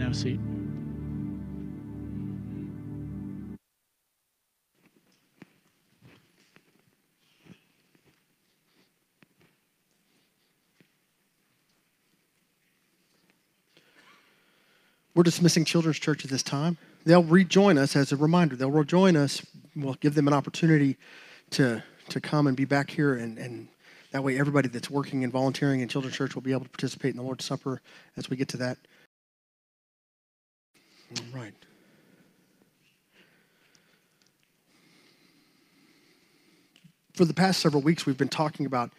can have a seat. We're dismissing Children's Church at this time. They'll rejoin us as a reminder. They'll rejoin us. We'll give them an opportunity to, to come and be back here, and, and that way everybody that's working and volunteering in Children's Church will be able to participate in the Lord's Supper as we get to that. All right. For the past several weeks, we've been talking about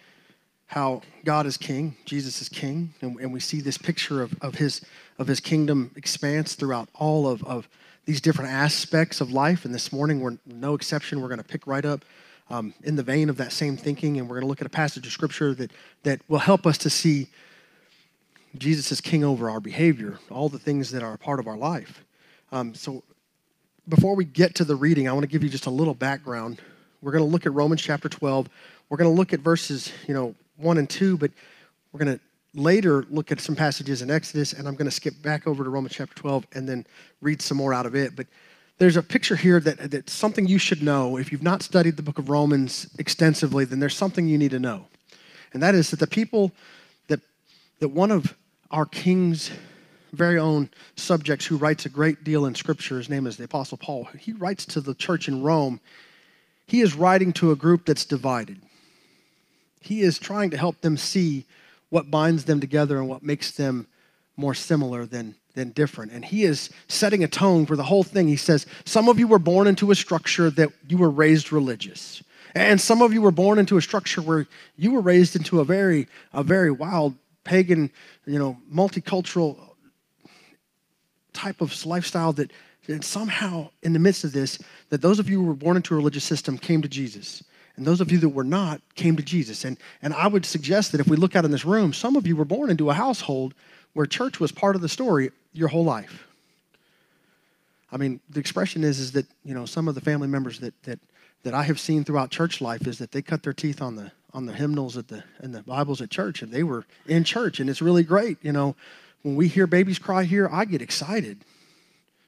how God is king, Jesus is king, and, and, we see this picture of, of, his, of his kingdom expanse throughout all of, of these different aspects of life. And this morning, we're no exception. We're going to pick right up um, in the vein of that same thinking, and we're going to look at a passage of scripture that, that will help us to see Jesus is king over our behavior, all the things that are a part of our life. Um, so before we get to the reading, I want to give you just a little background. We're going to look at Romans chapter 12. We're going to look at verses, you know, 1 and 2, but we're going to later look at some passages in Exodus, and I'm going to skip back over to Romans chapter 12 and then read some more out of it. But there's a picture here that, that's something you should know. If you've not studied the book of Romans extensively, then there's something you need to know. And that is that the people that, that one of our king's very own subjects who writes a great deal in scripture, his name is the Apostle Paul, he writes to the church in Rome. He is writing to a group that's divided. He is trying to help them see what binds them together and what makes them more similar than, than different. And he is setting a tone for the whole thing. He says, Some of you were born into a structure that you were raised religious. And some of you were born into a structure where you were raised into a very, a very wild, pagan, you know, multicultural type of lifestyle that, that somehow in the midst of this, that those of you who were born into a religious system came to Jesus. And those of you that were not came to Jesus. And, and I would suggest that if we look out in this room, some of you were born into a household where church was part of the story your whole life. I mean, the expression is, is that, you know, some of the family members that, that, that I have seen throughout church life is that they cut their teeth on the, on the hymnals at the, and the Bibles at church, and they were in church, and it's really great. You know, when we hear babies cry here, I get excited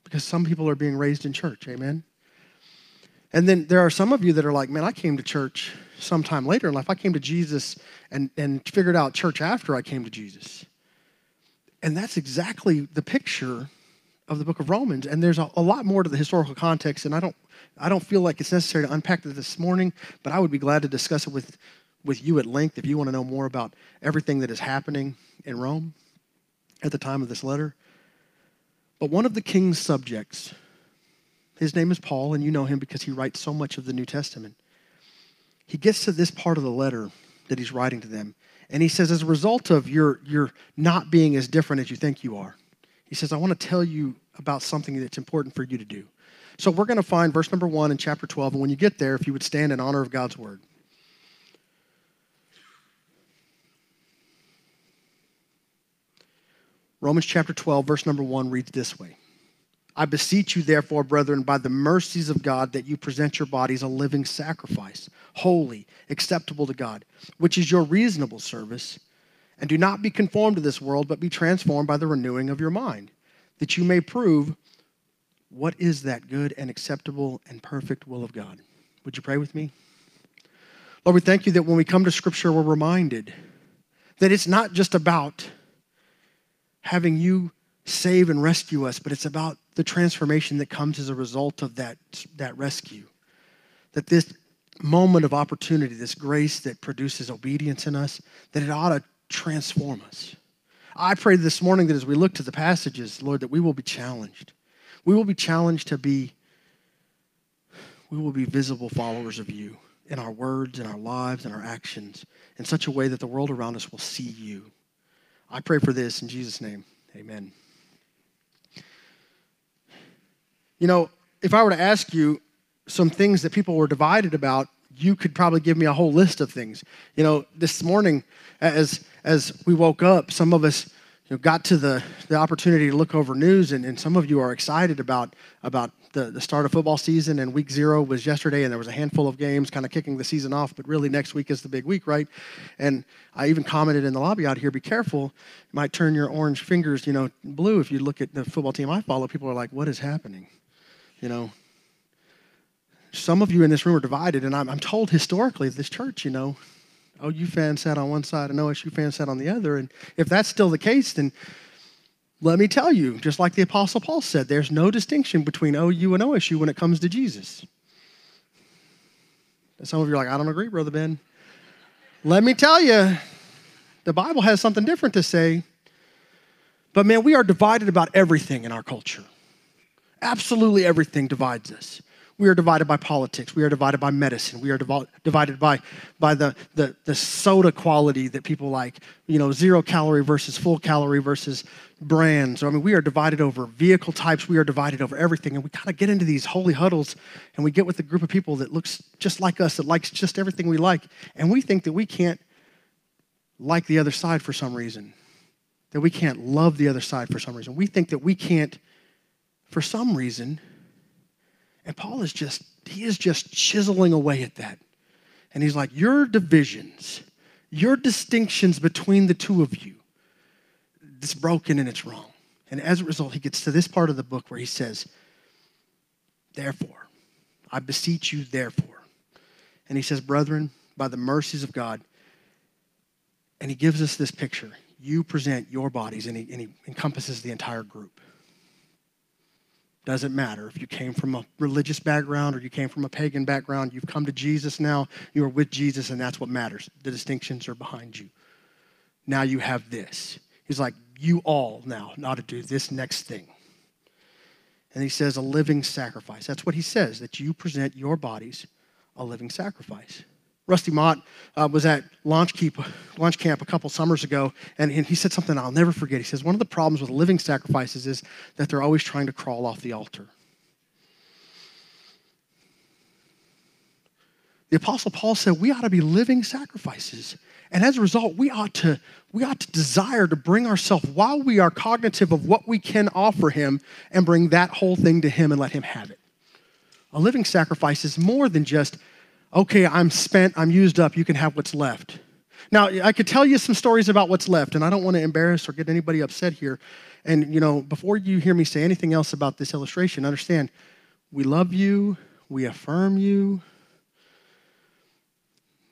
because some people are being raised in church. Amen. And then there are some of you that are like, man, I came to church sometime later in life. I came to Jesus and, and figured out church after I came to Jesus. And that's exactly the picture of the book of Romans. And there's a, a, lot more to the historical context, and I don't, I don't feel like it's necessary to unpack it this morning, but I would be glad to discuss it with, with you at length if you want to know more about everything that is happening in Rome at the time of this letter. But one of the king's subjects his name is Paul, and you know him because he writes so much of the New Testament. He gets to this part of the letter that he's writing to them, and he says, as a result of your, your not being as different as you think you are, he says, I want to tell you about something that's important for you to do. So we're going to find verse number one in chapter 12, and when you get there, if you would stand in honor of God's word. Romans chapter 12, verse number 1 reads this way I beseech you, therefore, brethren, by the mercies of God, that you present your bodies a living sacrifice, holy, acceptable to God, which is your reasonable service. And do not be conformed to this world, but be transformed by the renewing of your mind, that you may prove what is that good and acceptable and perfect will of God. Would you pray with me? Lord, we thank you that when we come to Scripture, we're reminded that it's not just about having you save and rescue us, but it's about the transformation that comes as a result of that, that rescue. That this moment of opportunity, this grace that produces obedience in us, that it ought to transform us. I pray this morning that as we look to the passages, Lord, that we will be challenged. We will be challenged to be, we will be visible followers of you in our words, in our lives, in our actions, in such a way that the world around us will see you. I pray for this in Jesus' name. Amen. You know, if I were to ask you some things that people were divided about, you could probably give me a whole list of things. You know, this morning as as we woke up, some of us, you know, got to the, the opportunity to look over news, and, and some of you are excited about, about the, the start of football season, and week zero was yesterday, and there was a handful of games kind of kicking the season off, but really next week is the big week, right? And I even commented in the lobby out here, be careful, you might turn your orange fingers, you know, blue if you look at the football team I follow. People are like, what is happening? You know, some of you in this room are divided, and I'm, I'm told historically this church, you know, oh, OU fans sat on one side and OSU fans sat on the other. And if that's still the case, then let me tell you, just like the Apostle Paul said, there's no distinction between OU and OSU when it comes to Jesus. And some of you are like, I don't agree, Brother Ben. Let me tell you, the Bible has something different to say. But man, we are divided about everything in our culture. Absolutely everything divides us. We are divided by politics. We are divided by medicine. We are divi- divided by, by the, the, the soda quality that people like, you know, zero calorie versus full calorie versus brands. I mean, we are divided over vehicle types. We are divided over everything. And we kind of get into these holy huddles and we get with a group of people that looks just like us, that likes just everything we like. And we think that we can't like the other side for some reason, that we can't love the other side for some reason. We think that we can't, for some reason, and Paul is just, he is just chiseling away at that. And he's like, Your divisions, your distinctions between the two of you, it's broken and it's wrong. And as a result, he gets to this part of the book where he says, Therefore, I beseech you, therefore. And he says, Brethren, by the mercies of God, and he gives us this picture. You present your bodies, and he, and he encompasses the entire group. Doesn't matter if you came from a religious background or you came from a pagan background. You've come to Jesus now. You are with Jesus, and that's what matters. The distinctions are behind you. Now you have this. He's like, you all now know to do this next thing. And he says, a living sacrifice. That's what he says, that you present your bodies a living sacrifice. Rusty Mott uh, was at launch, Keep, launch Camp a couple summers ago, and, and he said something I'll never forget. He says, One of the problems with living sacrifices is that they're always trying to crawl off the altar. The Apostle Paul said we ought to be living sacrifices. And as a result, we ought to, we ought to desire to bring ourselves while we are cognitive of what we can offer him and bring that whole thing to him and let him have it. A living sacrifice is more than just okay, I'm spent, I'm used up, you can have what's left. Now, I could tell you some stories about what's left, and I don't want to embarrass or get anybody upset here. And, you know, before you hear me say anything else about this illustration, understand we love you, we affirm you.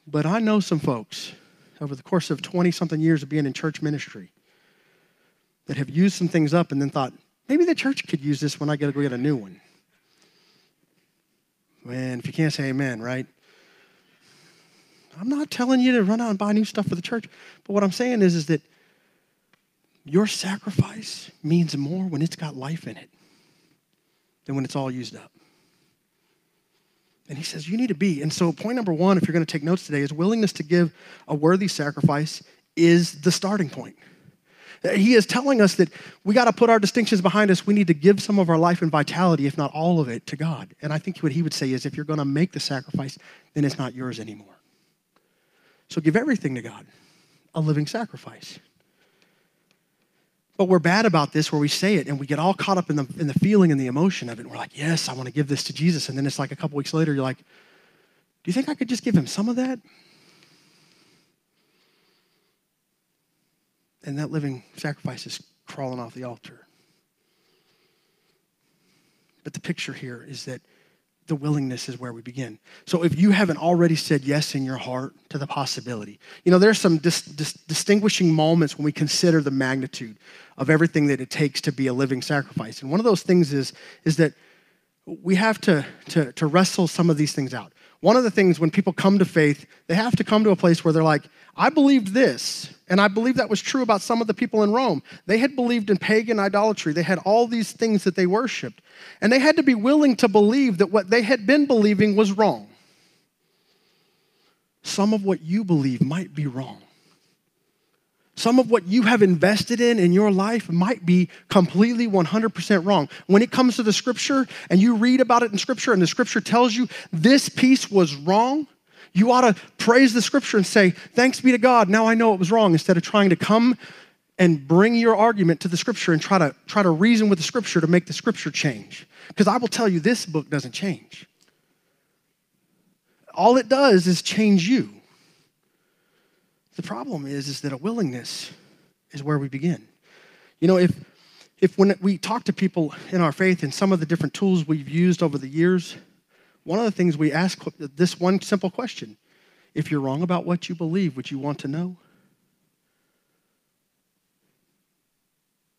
But I know some folks over the course of 20 something years of being in church ministry that have used some things up and then thought, maybe the church could use this when I get to go get a new one. Man, if you can't say amen, right? I'm not telling you to run out and buy new stuff for the church. But what I'm saying is, is that your sacrifice means more when it's got life in it than when it's all used up. And he says, You need to be. And so, point number one, if you're going to take notes today, is willingness to give a worthy sacrifice is the starting point. He is telling us that we got to put our distinctions behind us. We need to give some of our life and vitality, if not all of it, to God. And I think what he would say is if you're going to make the sacrifice, then it's not yours anymore. So give everything to God, a living sacrifice. But we're bad about this where we say it and we get all caught up in the, in the feeling and the emotion of it. And we're like, yes, I want to give this to Jesus. And then it's like a couple weeks later, you're like, do you think I could just give him some of that? And that living sacrifice is crawling off the altar. But the picture here is that the willingness is where we begin. So if you haven't already said yes in your heart to the possibility, you know, there's some dis- dis- distinguishing moments when we consider the magnitude of everything that it takes to be a living sacrifice. And one of those things is, is that we have to, to, to wrestle some of these things out. One of the things when people come to faith, they have to come to a place where they're like, I believed this, and I believe that was true about some of the people in Rome. They had believed in pagan idolatry, they had all these things that they worshiped, and they had to be willing to believe that what they had been believing was wrong. Some of what you believe might be wrong. Some of what you have invested in in your life might be completely 100% wrong. When it comes to the scripture and you read about it in scripture and the scripture tells you this piece was wrong, you ought to praise the scripture and say, Thanks be to God, now I know it was wrong, instead of trying to come and bring your argument to the scripture and try to try to reason with the scripture to make the scripture change. Because I will tell you this book doesn't change. All it does is change you. The problem is, is that a willingness is where we begin. You know, if if when we talk to people in our faith and some of the different tools we've used over the years, one of the things we ask this one simple question if you're wrong about what you believe, would you want to know?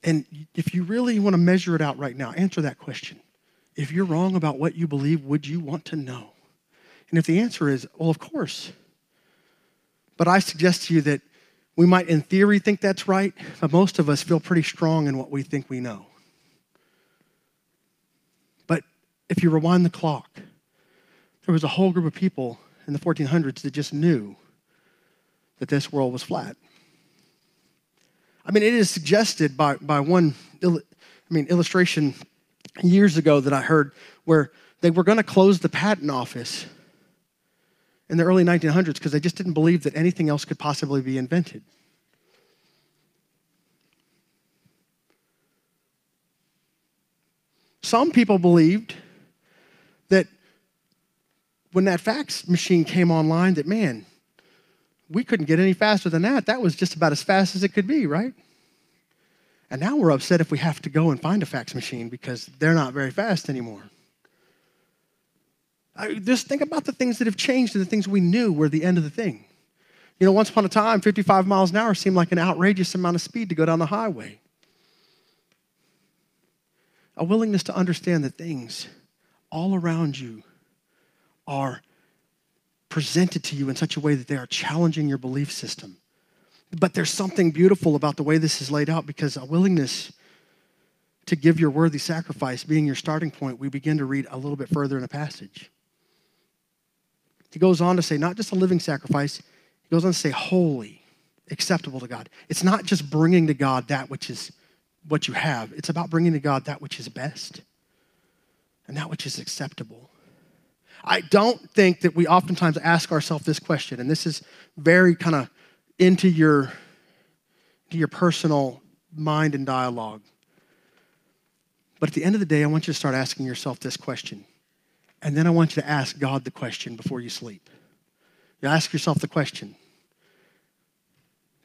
And if you really want to measure it out right now, answer that question. If you're wrong about what you believe, would you want to know? And if the answer is, well, of course. But I suggest to you that we might, in theory, think that's right, but most of us feel pretty strong in what we think we know. But if you rewind the clock, there was a whole group of people in the 1400s that just knew that this world was flat. I mean, it is suggested by, by one I mean, illustration years ago that I heard where they were going to close the patent office in the early 1900s because they just didn't believe that anything else could possibly be invented. Some people believed that when that fax machine came online that, man, we couldn't get any faster than that. That was just about as fast as it could be, right? And now we're upset if we have to go and find a fax machine because they're not very fast anymore. I, just think about the things that have changed and the things we knew were the end of the thing. You know, once upon a time, 55 miles an hour seemed like an outrageous amount of speed to go down the highway. A willingness to understand that things all around you are presented to you in such a way that they are challenging your belief system. But there's something beautiful about the way this is laid out because a willingness to give your worthy sacrifice being your starting point, we begin to read a little bit further in the passage. He goes on to say, not just a living sacrifice, he goes on to say, holy, acceptable to God. It's not just bringing to God that which is what you have, it's about bringing to God that which is best and that which is acceptable. I don't think that we oftentimes ask ourselves this question, and this is very kind of into your, into your personal mind and dialogue. But at the end of the day, I want you to start asking yourself this question. And then I want you to ask God the question before you sleep. You ask yourself the question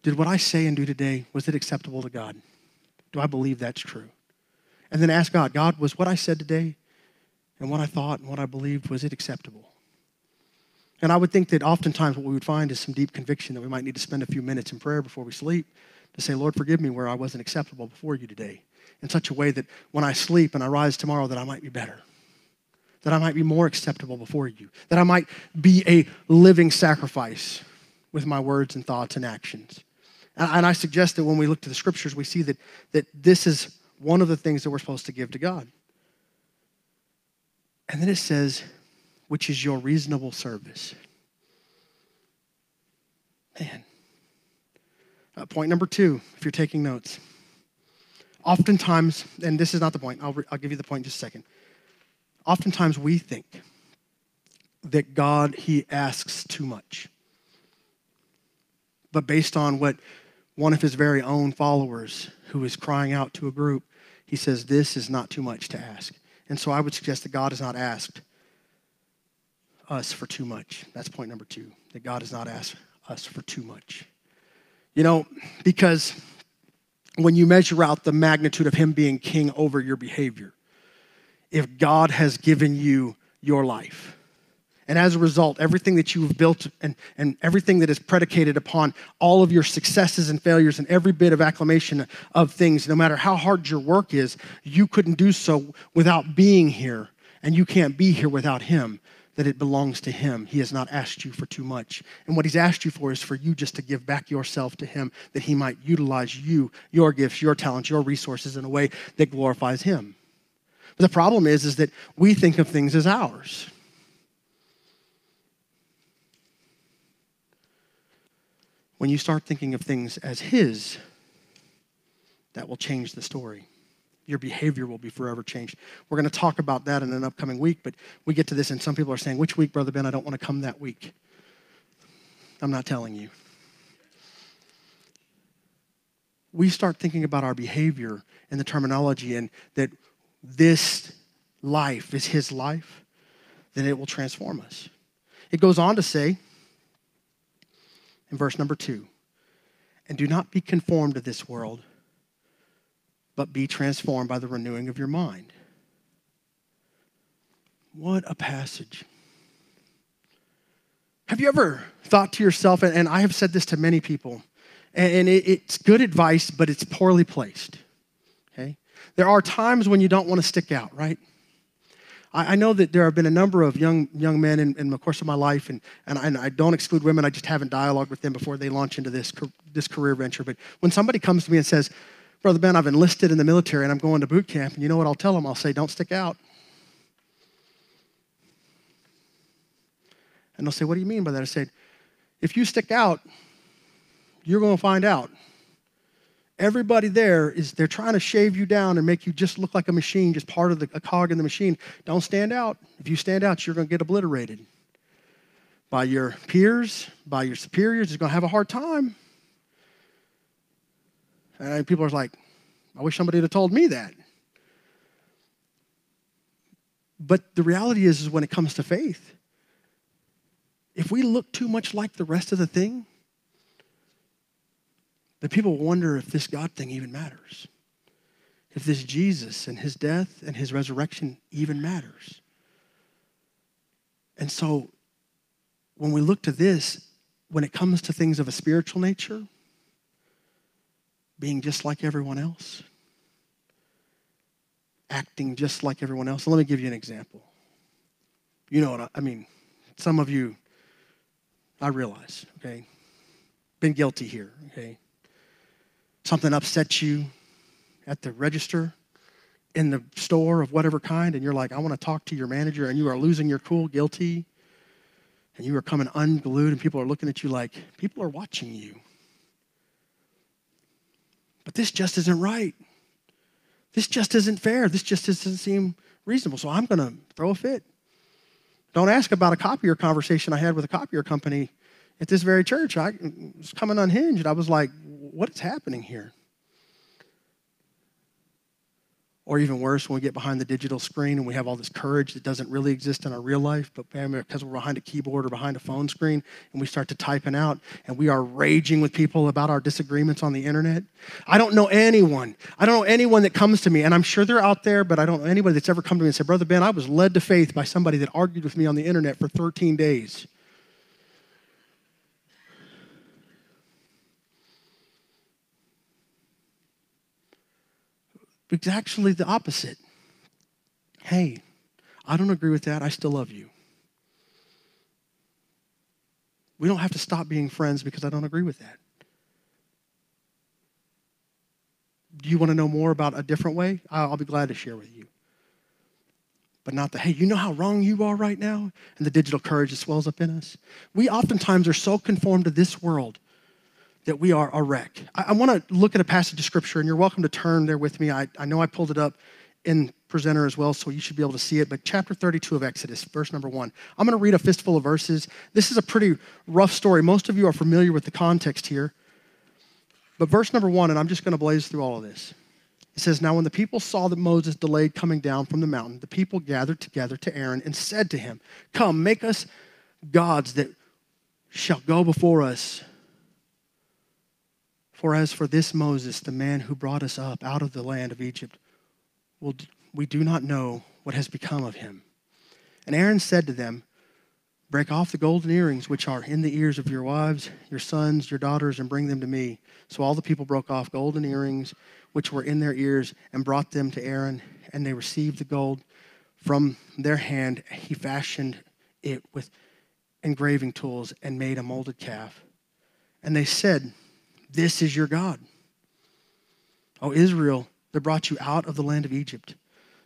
Did what I say and do today, was it acceptable to God? Do I believe that's true? And then ask God, God, was what I said today and what I thought and what I believed, was it acceptable? And I would think that oftentimes what we would find is some deep conviction that we might need to spend a few minutes in prayer before we sleep to say, Lord, forgive me where I wasn't acceptable before you today in such a way that when I sleep and I rise tomorrow that I might be better, that I might be more acceptable before you, that I might be a living sacrifice with my words and thoughts and actions. And I suggest that when we look to the scriptures, we see that, that this is one of the things that we're supposed to give to God. And then it says, which is your reasonable service. Man. Uh, point number two, if you're taking notes. Oftentimes, and this is not the point, I'll, re- I'll give you the point in just a second. Oftentimes we think that God, He asks too much. But based on what one of His very own followers who is crying out to a group, He says, This is not too much to ask. And so I would suggest that God has not asked us for too much. That's point number two, that God has not asked us for too much. You know, because when you measure out the magnitude of Him being king over your behavior, if God has given you your life, and as a result, everything that you have built and, and everything that is predicated upon all of your successes and failures and every bit of acclamation of things, no matter how hard your work is, you couldn't do so without being here. And you can't be here without Him, that it belongs to Him. He has not asked you for too much. And what He's asked you for is for you just to give back yourself to Him, that He might utilize you, your gifts, your talents, your resources in a way that glorifies Him. But the problem is, is that we think of things as ours. When you start thinking of things as His, that will change the story. Your behavior will be forever changed. We're going to talk about that in an upcoming week, but we get to this, and some people are saying, Which week, Brother Ben? I don't want to come that week. I'm not telling you. we start thinking about our behavior and the terminology and that this life is his life, then it will transform us. It goes on to say in verse number two, and do not be conformed to this world, but be transformed by the renewing of your mind. What a passage. Have you ever thought to yourself, and I have said this to many people, and it's good advice, but it's poorly placed. Okay? There are times when you don't want to stick out, right? I, know that there have been a number of young, young men in, in the course of my life, and, and, I, and I don't exclude women, I just haven't dialogued with them before they launch into this, this career venture. But when somebody comes to me and says, Brother Ben, I've enlisted in the military and I'm going to boot camp, and you know what I'll tell them? I'll say, Don't stick out. And they'll say, What do you mean by that? I said, If you stick out, you're going to find out. Everybody there is they're trying to shave you down and make you just look like a machine, just part of the, a cog in the machine. Don't stand out. If you stand out, you're going to get obliterated by your peers, by your superiors. You're going to have a hard time. And people are like, I wish somebody had told me that. But the reality is, is when it comes to faith, if we look too much like the rest of the thing, then people wonder if this God thing even matters. If this Jesus and his death and his resurrection even matters. And so when we look to this, when it comes to things of a spiritual nature, being just like everyone else, acting just like everyone else. let me give you an example. You know what I, I mean? Some of you I realize, okay? Been guilty here, okay? Something upsets you at the register in the store of whatever kind, and you're like, I want to talk to your manager, and you are losing your cool, guilty, and you are coming unglued, and people are looking at you like, people are watching you. But this just isn't right. This just isn't fair. This just doesn't seem reasonable. So I'm going to throw a fit. Don't ask about a copier conversation I had with a copier company at this very church. I was coming unhinged. I was like, what is happening here? Or even worse, when we get behind the digital screen and we have all this courage that doesn't really exist in our real life, but because we're behind a keyboard or behind a phone screen and we start to type typing out and we are raging with people about our disagreements on the internet. I don't know anyone. I don't know anyone that comes to me, and I'm sure they're out there, but I don't know anybody that's ever come to me and said, Brother Ben, I was led to faith by somebody that argued with me on the internet for 13 days. It's actually the opposite. Hey, I don't agree with that. I still love you. We don't have to stop being friends because I don't agree with that. Do you want to know more about a different way? I'll be glad to share with you. But not the, hey, you know how wrong you are right now? And the digital courage that swells up in us. We oftentimes are so conformed to this world that we are a wreck. I, I want to look at a passage of scripture, and you're welcome to turn there with me. I, I know I pulled it up in presenter as well, so you should be able to see it. But chapter 32 of Exodus, verse number one. I'm going to read a fistful of verses. This is a pretty rough story. Most of you are familiar with the context here. But verse number one, and I'm just going to blaze through all of this. It says, Now when the people saw that Moses delayed coming down from the mountain, the people gathered together to Aaron and said to him, Come, make us gods that shall go before us. For as for this Moses, the man who brought us up out of the land of Egypt, well, we do not know what has become of him. And Aaron said to them, Break off the golden earrings which are in the ears of your wives, your sons, your daughters, and bring them to me. So all the people broke off golden earrings which were in their ears and brought them to Aaron, and they received the gold from their hand. He fashioned it with engraving tools and made a molded calf. And they said, this is your God. Oh, Israel, that brought you out of the land of Egypt.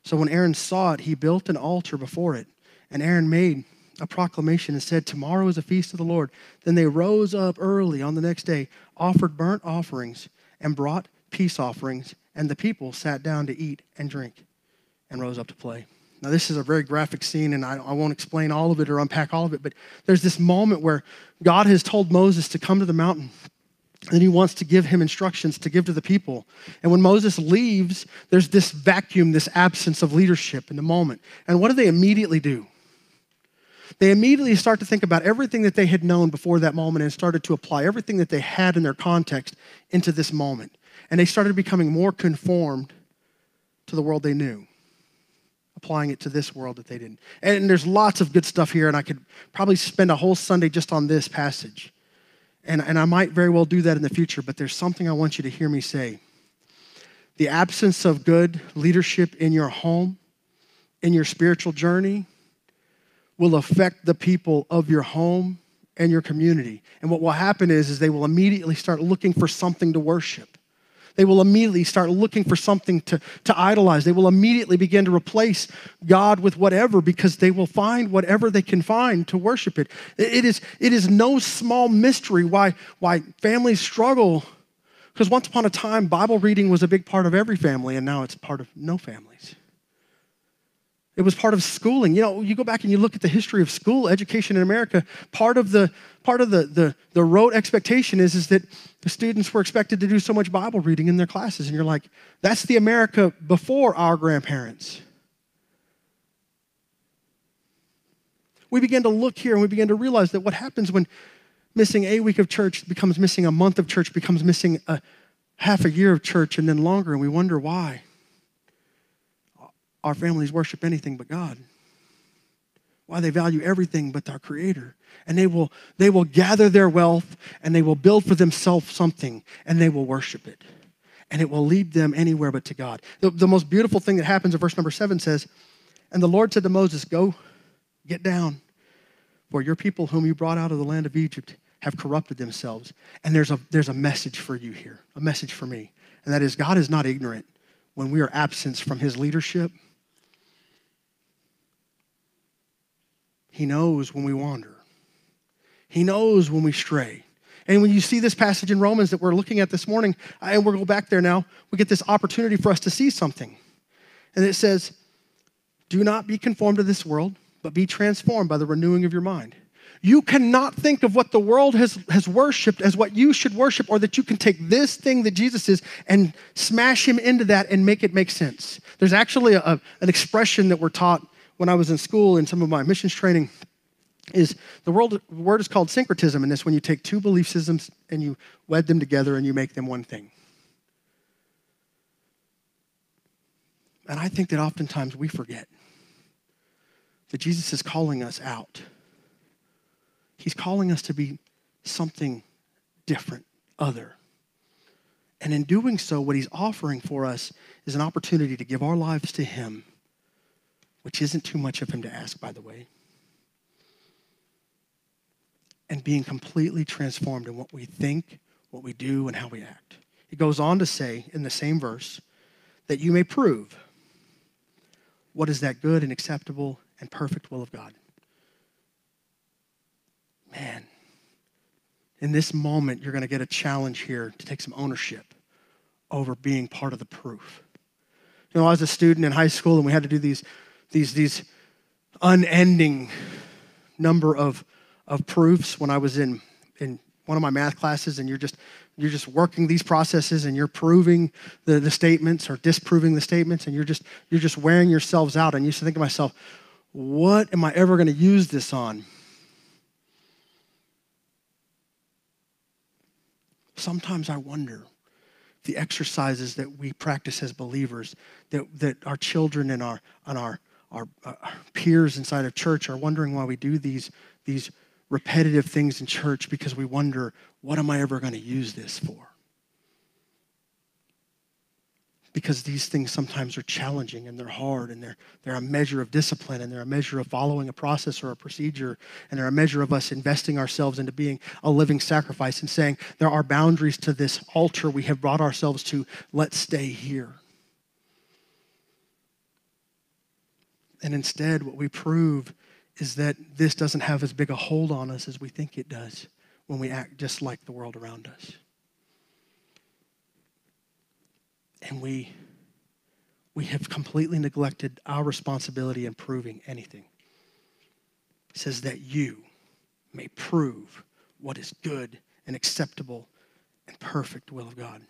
So when Aaron saw it, he built an altar before it. And Aaron made a proclamation and said, Tomorrow is a feast of the Lord. Then they rose up early on the next day, offered burnt offerings, and brought peace offerings. And the people sat down to eat and drink and rose up to play. Now, this is a very graphic scene, and I, I, won't explain all of it or unpack all of it, but there's this moment where God has told Moses to come to the mountain And he wants to give him instructions to give to the people. And when Moses leaves, there's this vacuum, this absence of leadership in the moment. And what do they immediately do? They immediately start to think about everything that they had known before that moment and started to apply everything that they had in their context into this moment. And they started becoming more conformed to the world they knew, applying it to this world that they didn't. And there's lots of good stuff here, and I could probably spend a whole Sunday just on this passage. And, and I might very well do that in the future, but there's something I want you to hear me say. The absence of good leadership in your home, in your spiritual journey, will affect the people of your home and your community. And what will happen is, is they will immediately start looking for something to worship. They will immediately start looking for something to, to idolize. They will immediately begin to replace God with whatever because they will find whatever they can find to worship it. It is, it is no small mystery why, why families struggle. Because once upon a time, Bible reading was a big part of every family, and now it's part of no families. It was part of schooling. You know, you go back and you look at the history of school education in America, part of the part of the the, the rote expectation is, is that the students were expected to do so much Bible reading in their classes. And you're like, that's the America before our grandparents. We begin to look here and we begin to realize that what happens when missing a week of church becomes missing a month of church, becomes missing a half a year of church, and then longer, and we wonder why our families worship anything but God. Why they value everything but our Creator. And they will, they will gather their wealth and they will build for themselves something and they will worship it. And it will lead them anywhere but to God. The, the most beautiful thing that happens in verse number seven says, And the Lord said to Moses, Go, get down, for your people whom you brought out of the land of Egypt have corrupted themselves. And there's a, there's a message for you here, a message for me. And that is God is not ignorant when we are absent from his leadership He knows when we wander, He knows when we stray. And when you see this passage in Romans that we're looking at this morning, and we'll go back there now, we get this opportunity for us to see something. And it says, Do not be conformed to this world, but be transformed by the renewing of your mind. You cannot think of what the world has, has worshiped as what you should worship, or that you can take this thing that Jesus is and smash him into that and make it make sense. There's actually a, an expression that we're taught when I was in school in some of my missions training is the world, word is called syncretism, and this when you take two belief systems and you wed them together and you make them one thing. And I think that oftentimes we forget that Jesus is calling us out. He's calling us to be something different, other. And in doing so, what he's offering for us is an opportunity to give our lives to him which isn't too much of him to ask, by the way, and being completely transformed in what we think, what we do, and how we act. He goes on to say in the same verse that you may prove what is that good and acceptable and perfect will of God. Man, in this moment, you're going to get a challenge here to take some ownership over being part of the proof. You know, I was a student in high school and we had to do these these, these unending number of, of proofs when I was in, in one of my math classes and you're just you're just working these processes and you're proving the, the statements or disproving the statements and you're just you're just wearing yourselves out. And used to think to myself what am i ever going to use this on? Sometimes i wonder the exercises that we practice as believers that, that our children and our, and our our, uh, peers inside of church are wondering why we do these, these repetitive things in church because we wonder, what am I ever going to use this for? Because these things sometimes are challenging and they're hard and they're, they're a measure of discipline and they're a measure of following a process or a procedure and they're a measure of us investing ourselves into being a living sacrifice and saying, there are boundaries to this altar we have brought ourselves to. Let's stay here. And instead, what we prove is that this doesn't have as big a hold on us as we think it does when we act just like the world around us. And we, we have completely neglected our responsibility in proving anything. It says that you may prove what is good and acceptable and perfect will of God.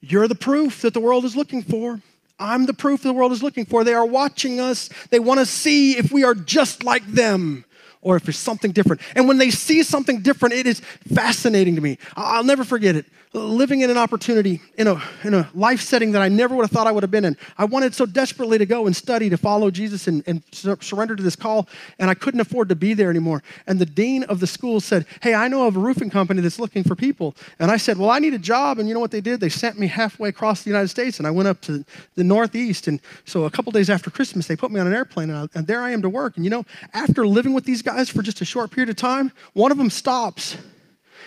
You're the proof that the world is looking for. I'm the proof the world is looking for. They are watching us. They want to see if we are just like them or if it's something different. And when they see something different, it is fascinating to me. I'll never forget it living in an opportunity in a, in a life setting that I never would have thought I would have been in. I wanted so desperately to go and study, to follow Jesus and, and surrender to this call, and I couldn't afford to be there anymore. And the dean of the school said, Hey, I know of a roofing company that's looking for people. And I said, Well, I need a job. And you know what they did? They sent me halfway across the United States, and I went up to the Northeast. And so a couple days after Christmas, they put me on an airplane, and, I, and there I am to work. And you know, after living with these guys for just a short period of time, one of them stops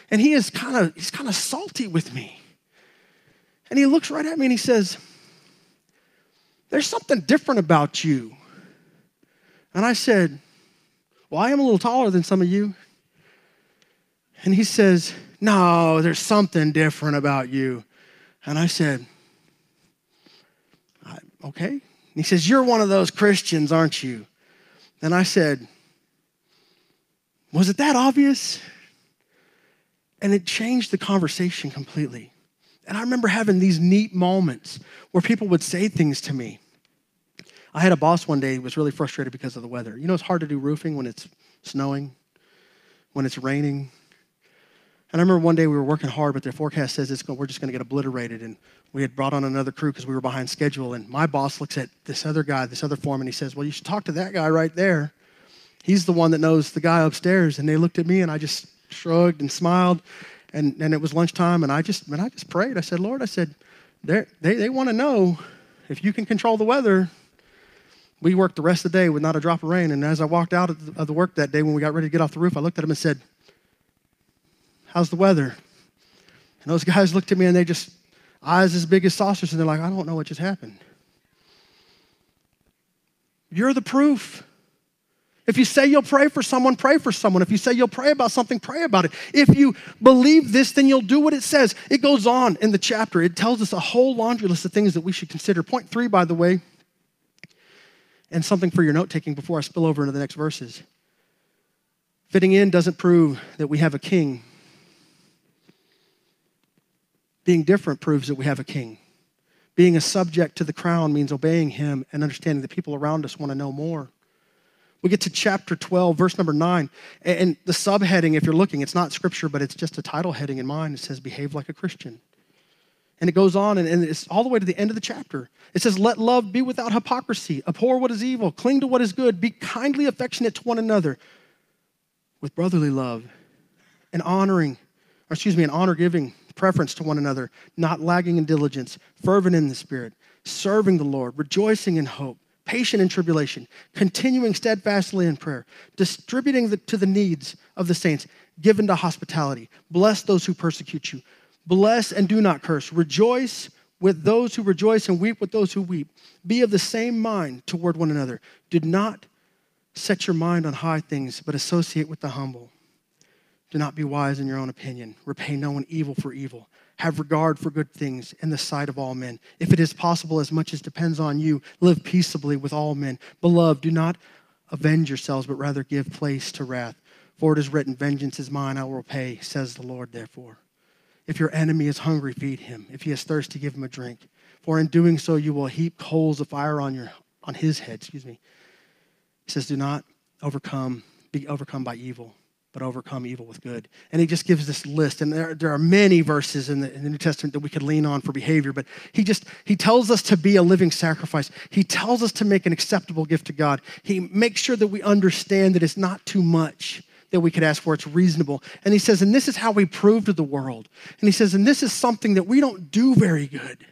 and he is kind of he's kind of salty with me. And he looks right at me and he says, There's something different about you. And I said, Well, I am a little taller than some of you. And he says, No, there's something different about you. And I said, Okay. And he says, You're one of those Christians, aren't you? And I said, Was it that obvious? And it changed the conversation completely. And I remember having these neat moments where people would say things to me. I had a boss one day who was really frustrated because of the weather. You know, it's hard to do roofing when it's snowing, when it's raining. And I remember one day we were working hard, but the forecast says it's we're just going to get obliterated. And we had brought on another crew because we were behind schedule. And my boss looks at this other guy, this other foreman. And he says, Well, you should talk to that guy right there. He's the one that knows the guy upstairs. And they looked at me, and I just shrugged and smiled. And, and it was lunchtime, and I just and I just prayed. I said, Lord, I said, they they want to know if you can control the weather. We worked the rest of the day with not a drop of rain. And as I walked out of the, of the work that day, when we got ready to get off the roof, I looked at him and said, "How's the weather?" And those guys looked at me, and they just eyes as big as saucers, and they're like, "I don't know what just happened." You're the proof. If you say you'll pray for someone, pray for someone. If you say you'll pray about something, pray about it. If you believe this, then you'll do what it says. It goes on in the chapter. It tells us a whole laundry list of things that we should consider. Point three, by the way, and something for your note taking before I spill over into the next verses. Fitting in doesn't prove that we have a king. Being different proves that we have a king. Being a subject to the crown means obeying him and understanding that people around us want to know more. We get to chapter 12, verse number 9. And the subheading, if you're looking, it's not scripture, but it's just a title heading in mind. It says, Behave like a Christian. And it goes on, and it's all the way to the end of the chapter. It says, Let love be without hypocrisy, abhor what is evil, cling to what is good, be kindly affectionate to one another with brotherly love, and honoring, or excuse me, an honor giving preference to one another, not lagging in diligence, fervent in the spirit, serving the Lord, rejoicing in hope patient in tribulation, continuing steadfastly in prayer, distributing the, to the needs of the saints, given to hospitality. Bless those who persecute you. Bless and do not curse. Rejoice with those who rejoice and weep with those who weep. Be of the same mind toward one another. Do not set your mind on high things, but associate with the humble. Do not be wise in your own opinion. Repay no one evil for evil have regard for good things in the sight of all men. If it is possible, as much as depends on you, live peaceably with all men. Beloved, do not avenge yourselves, but rather give place to wrath. For it is written, Vengeance is mine, I will repay, says the Lord, therefore. If your enemy is hungry, feed him. If he is thirsty, give him a drink. For in doing so, you will heap coals of fire on, your, on his head. Excuse me. He says, Do not overcome, be overcome by evil but overcome evil with good. And he just gives this list. And there, there are many verses in the, in the New Testament that we could lean on for behavior, but he just, he tells us to be a living sacrifice. He tells us to make an acceptable gift to God. He makes sure that we understand that it's not too much that we could ask for. It's reasonable. And he says, and this is how we prove to the world. And he says, and this is something that we don't do very good.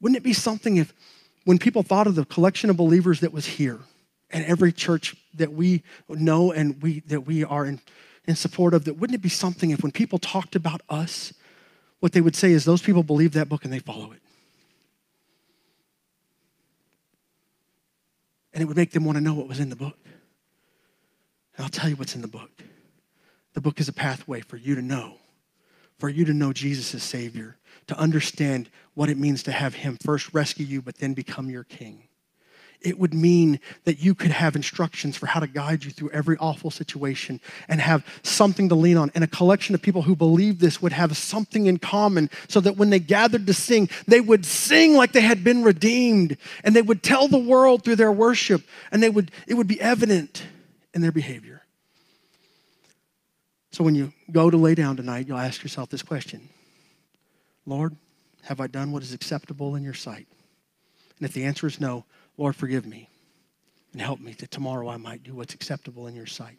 Wouldn't it be something if, when people thought of the collection of believers that was here, and every church that we know and we that we are in, in support of that wouldn't it be something if when people talked about us what they would say is those people believe that book and they follow it. And it would make them want to know what was in the book. And i'll tell you what's in the book. The book is a pathway for you to know for you to know jesus as savior to understand what it means to have him first rescue you but then become your king it would mean that you could have instructions for how to guide you through every awful situation and have something to lean on. And a collection of people who believe this would have something in common so that when they gathered to sing, they would sing like they had been redeemed and they would tell the world through their worship and they would, it would be evident in their behavior. So when you go to lay down tonight, you'll ask yourself this question Lord, have I done what is acceptable in your sight? And if the answer is no, Lord, forgive me and help me that tomorrow I might do what's acceptable in your sight.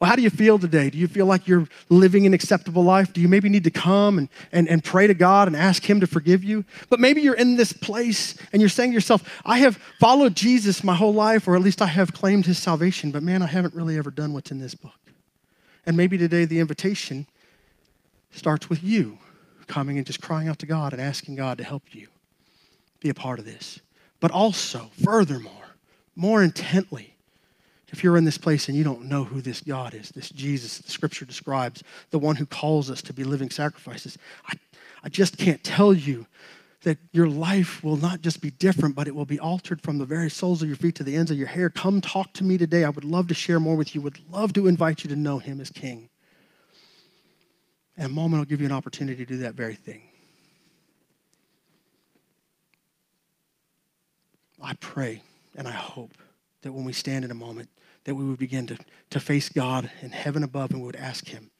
Well, how do you feel today? Do you feel like you're living an acceptable life? Do you maybe need to come and, and, and pray to God and ask Him to forgive you? But maybe you're in this place and you're saying to yourself, I have followed Jesus my whole life, or at least I have claimed His salvation, but man, I haven't really ever done what's in this book. And maybe today the invitation starts with you coming and just crying out to God and asking God to help you be a part of this. But also, furthermore, more intently, if you're in this place and you don't know who this God is, this Jesus the scripture describes, the one who calls us to be living sacrifices, I, I just can't tell you that your life will not just be different, but it will be altered from the very soles of your feet to the ends of your hair. Come talk to me today. I would love to share more with you, would love to invite you to know him as King. And a moment will give you an opportunity to do that very thing. I pray and I hope that when we stand in a moment, that we would begin to, to face God in heaven above and we would ask him,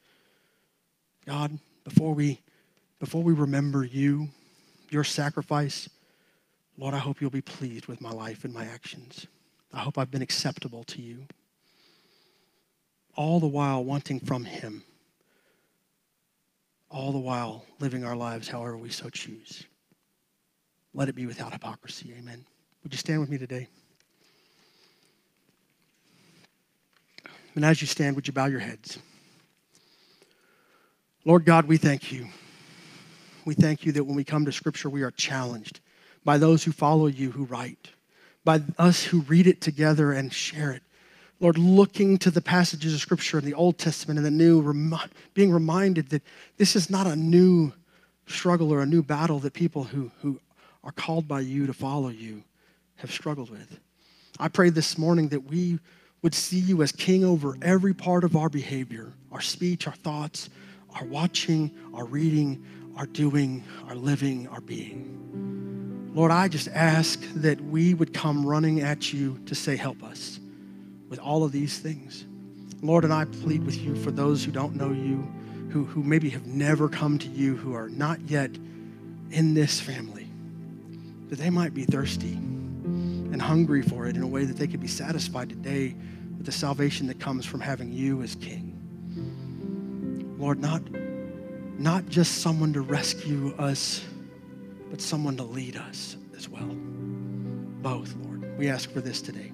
God, before we before we remember you, your sacrifice, Lord, I hope you'll be pleased with my life and my actions. I hope I've been acceptable to you. All the while wanting from him. All the while living our lives however we so choose. Let it be without hypocrisy. Amen. Would you stand with me today? And as you stand, would you bow your heads? Lord God, we thank you. We thank you that when we come to Scripture, we are challenged by those who follow you, who write, by us who read it together and share it. Lord, looking to the passages of Scripture in the Old Testament and the New, remi- being reminded that this is not a new struggle or a new battle that people who, who are called by you to follow you have struggled with. I pray this morning that we would see you as king over every part of our behavior, our speech, our thoughts, our watching, our reading, our doing, our living, our being. Lord, I just ask that we would come running at you to say, Help us with all of these things. Lord, and I plead with you for those who don't know you, who, who maybe have never come to you, who are not yet in this family, that they might be thirsty and hungry for it in a way that they could be satisfied today with the salvation that comes from having you as King. Lord, not, not just someone to rescue us, but someone to lead us as well. Both, Lord. We ask for this today.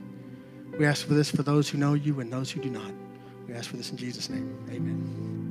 We ask for this for those who know you and those who do not. We ask for this in Jesus' name. Amen.